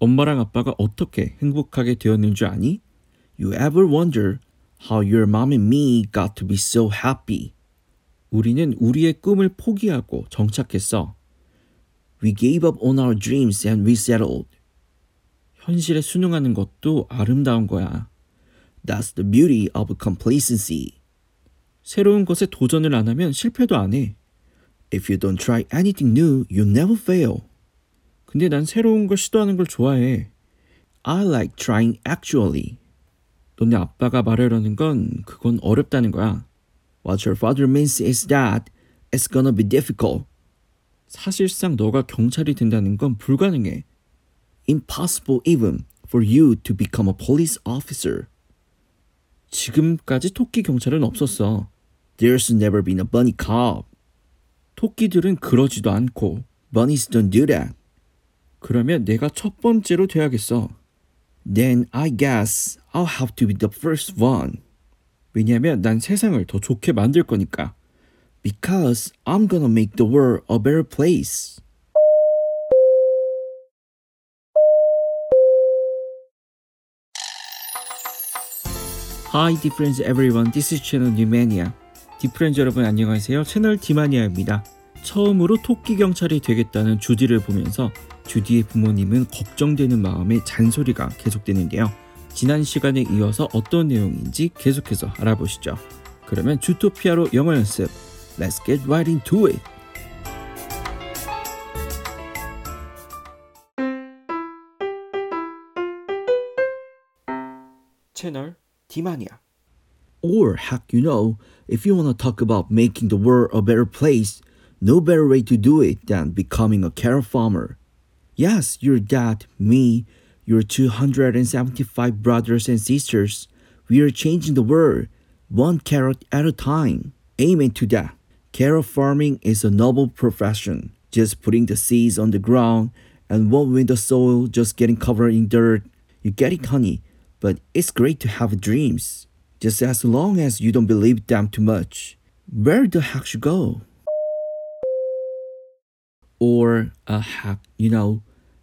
엄마랑 아빠가 어떻게 행복하게 되었는 줄 아니? You ever wonder how your mom and me got to be so happy? 우리는 우리의 꿈을 포기하고 정착했어. We gave up on our dreams and we settled. 현실에 순응하는 것도 아름다운 거야. That's the beauty of complacency. 새로운 것에 도전을 안 하면 실패도 안 해. If you don't try anything new, you never fail. 근데 난 새로운 걸 시도하는 걸 좋아해. I like trying actually. 너네 아빠가 말하려는 건 그건 어렵다는 거야. What your father means is that it's gonna be difficult. 사실상 너가 경찰이 된다는 건 불가능해. Impossible even for you to become a police officer. 지금까지 토끼 경찰은 없었어. There's never been a bunny cop. 토끼들은 그러지도 않고 bunnies don't do that. 그러면 내가 첫 번째로 돼야겠어. Then I guess I'll have to be the first one. 왜냐하면 난 세상을 더 좋게 만들 거니까. Because I'm gonna make the world a better place. Hi, difference everyone. This is channel Newmania. 디프렌즈 여러분 안녕하세요. 채널 디마니아입니다. 처음으로 토끼 경찰이 되겠다는 주디를 보면서 주디의 부모님은 걱정되는 마음에 잔소리가 계속되는데요. 지난 시간에 이어서 어떤 내용인지 계속해서 알아보시죠. 그러면 주토피아로 영어 연습. Let's get right into it. 채널 디마니아. Or heck, you know, if you want to talk about making the world a better place, no better way to do it than becoming a carrot farmer. Yes, your dad, me, your 275 brothers and sisters, we are changing the world, one carrot at a time. Amen to that. Carrot farming is a noble profession. Just putting the seeds on the ground and one with the soil just getting covered in dirt. You get it, honey, but it's great to have dreams. Just as long as you don't believe them too much. Where the heck should go? Or a heck, you know,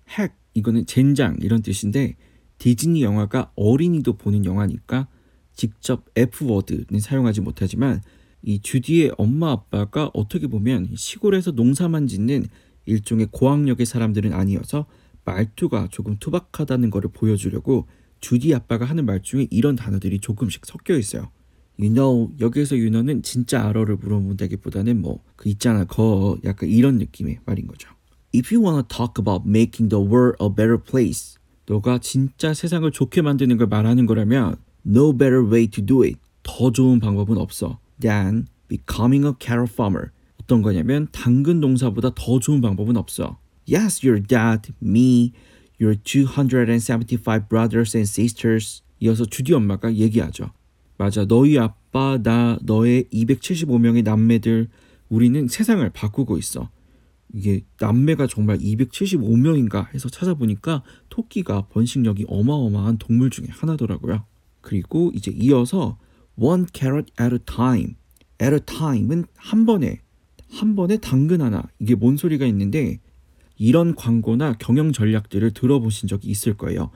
heck 이거는 젠장 이런 뜻인데 디즈니 영화가 어린이도 보는 영화니까 직접 F워드는 사용하지 못하지만 이 주디의 엄마 아빠가 어떻게 보면 시골에서 농사만 짓는 일종의 고학력의 사람들은 아니어서 말투가 조금 투박하다는 것을 보여주려고 주디 아빠가 하는 말 중에 이런 단어들이 조금씩 섞여 있어요. You know 여기에서 you know는 진짜 알어를 물어본다기보다는 뭐 그 있잖아 거 약간 이런 느낌의 말인 거죠. If you wanna talk about making the world a better place, 너가 진짜 세상을 좋게 만드는 걸 말하는 거라면 no better way to do it. 더 좋은 방법은 없어. than becoming a carrot farmer. 어떤 거냐면 당근 농사보다 더 좋은 방법은 없어. Yes, your dad, me, your 275 brothers and sisters. 이어서 주디 엄마가 얘기하죠. 맞아, 너희 아빠, 나, 너의 275명의 남매들, 우리는 세상을 바꾸고 있어. 이게 남매가 정말 275명인가 해서 찾아보니까 토끼가 번식력이 어마어마한 동물 중에 하나더라고요. 그리고 이제 이어서 one carrot at a time. at a time은 한 번에 한 번에 당근 하나. 이게 뭔 소리가 있는데 이런 광고나 경영 전략들을 들어보신 적이 있을 거예요.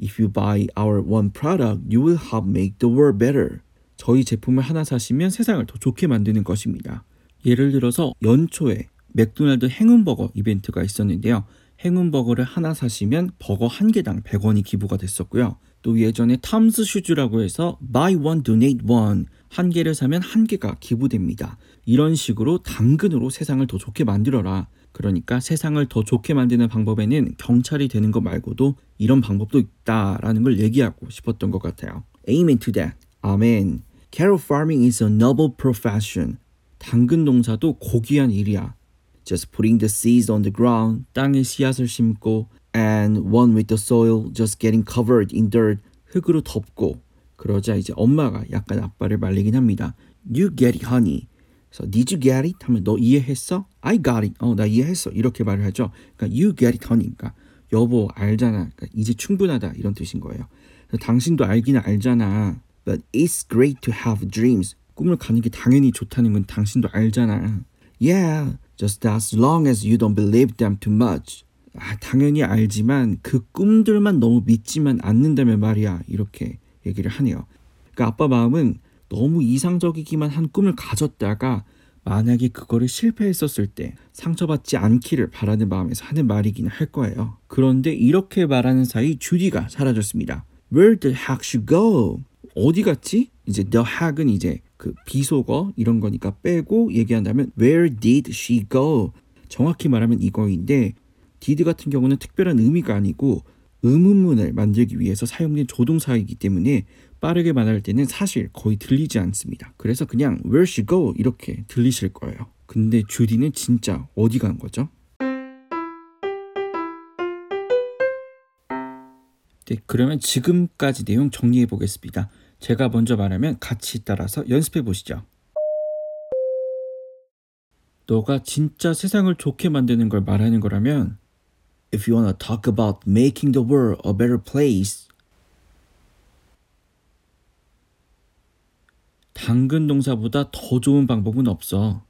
If you buy our one product, you will help make the world better. 저희 제품을 하나 사시면 세상을 더 좋게 만드는 것입니다. 예를 들어서 연초에 맥도날드 행운버거 이벤트가 있었는데요. 행운버거를 하나 사시면 버거 한 개당 100원이 기부가 됐었고요. 또 예전에 탐스 슈즈라고 해서 buy one donate one 한 개를 사면 한 개가 기부됩니다. 이런 식으로 당근으로 세상을 더 좋게 만들어라. 그러니까 세상을 더 좋게 만드는 방법에는 경찰이 되는 것 말고도 이런 방법도 있다라는 걸 얘기하고 싶었던 것 같아요. Amen to that. 아멘. Carrot farming is a noble profession. 당근 농사도 고귀한 일이야. Just putting the seeds on the ground, 땅에 씨앗을 심고, and one with the soil just getting covered in dirt, 흙으로 덮고, 그러자 이제 엄마가 약간 아빠를 말리긴 합니다. You get it, honey. 그래서 Did you get it? 하면 너 이해했어? I got it. 어, 나 이해했어. 이렇게 말을 하죠. 그러니까 you get it, honey. 그러니까 여보 알잖아. 그러니까 이제 충분하다 이런 뜻인 거예요. 당신도 알기는 알잖아. But it's great to have dreams. 꿈을 가는 게 당연히 좋다는 건 당신도 알잖아. Yeah, just as long as you don't believe them too much. 아, 당연히 알지만 그 꿈들만 너무 믿지만 않는다면 말이야. 이렇게 얘기를 하네요. 그러니까 아빠 마음은 너무 이상적이기만 한 꿈을 가졌다가 만약에 그거를 실패했었을 때 상처받지 않기를 바라는 마음에서 하는 말이긴 할 거예요. 그런데 이렇게 말하는 사이 주디가 사라졌습니다. Where the heck she go? 어디 갔지? 이제 the heck은 이제 그 비속어 이런 거니까 빼고 얘기한다면 Where did she go? 정확히 말하면 이거인데 did 같은 경우는 특별한 의미가 아니고 의문문을 만들기 위해서 사용된 조동사이기 때문에 빠르게 말할 때는 사실 거의 들리지 않습니다. 그래서 그냥 where she go 이렇게 들리실 거예요. 근데 주디는 진짜 어디 간 거죠? 네, 그러면 지금까지 내용 정리해 보겠습니다. 제가 먼저 말하면 같이 따라서 연습해 보시죠. 너가 진짜 세상을 좋게 만드는 걸 말하는 거라면 If you wanna talk about making the world a better place 당근 동사보다 더 좋은 방법은 없어.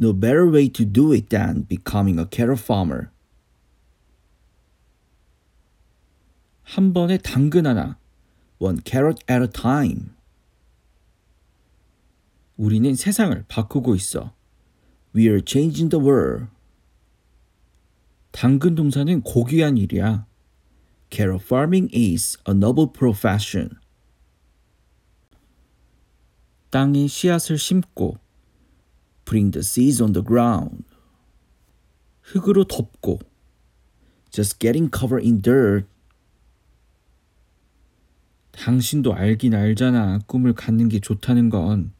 No better way to do it than becoming a carrot farmer. 한 번에 당근 하나. One carrot at a time. 우리는 세상을 바꾸고 있어. We are changing the world. 당근 동사는 고귀한 일이야. Carrot farming is a noble profession. 땅에 씨앗을 심고 putting the seeds on the ground 흙으로 덮고 just getting covered in dirt 당신도 알긴 알잖아 꿈을 갖는 게 좋다는 건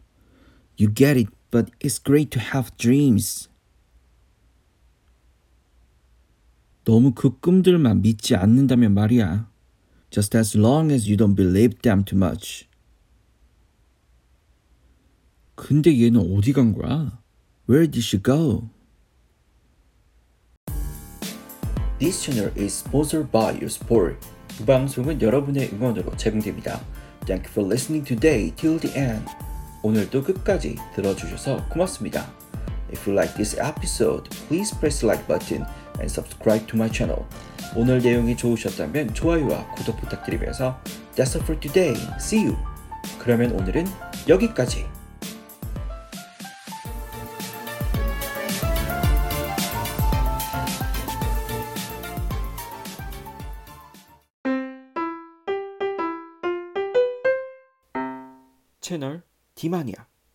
You get it, but it's great to have dreams 너무 그 꿈들만 믿지 않는다면 말이야 Just as long as you don't believe them too much 근데 얘는 어디 간 거야? Where did she go? This channel is sponsored by your support. 이 방송은 여러분의 응원으로 제공됩니다. Thank you for listening today till the end. 오늘도 끝까지 들어주셔서 고맙습니다. If you like this episode, please press like button and subscribe to my channel. 오늘 내용이 좋으셨다면 좋아요와 구독 부탁드리면서 That's all for today. See you. 그러면 오늘은 여기까지. 채널 디마니아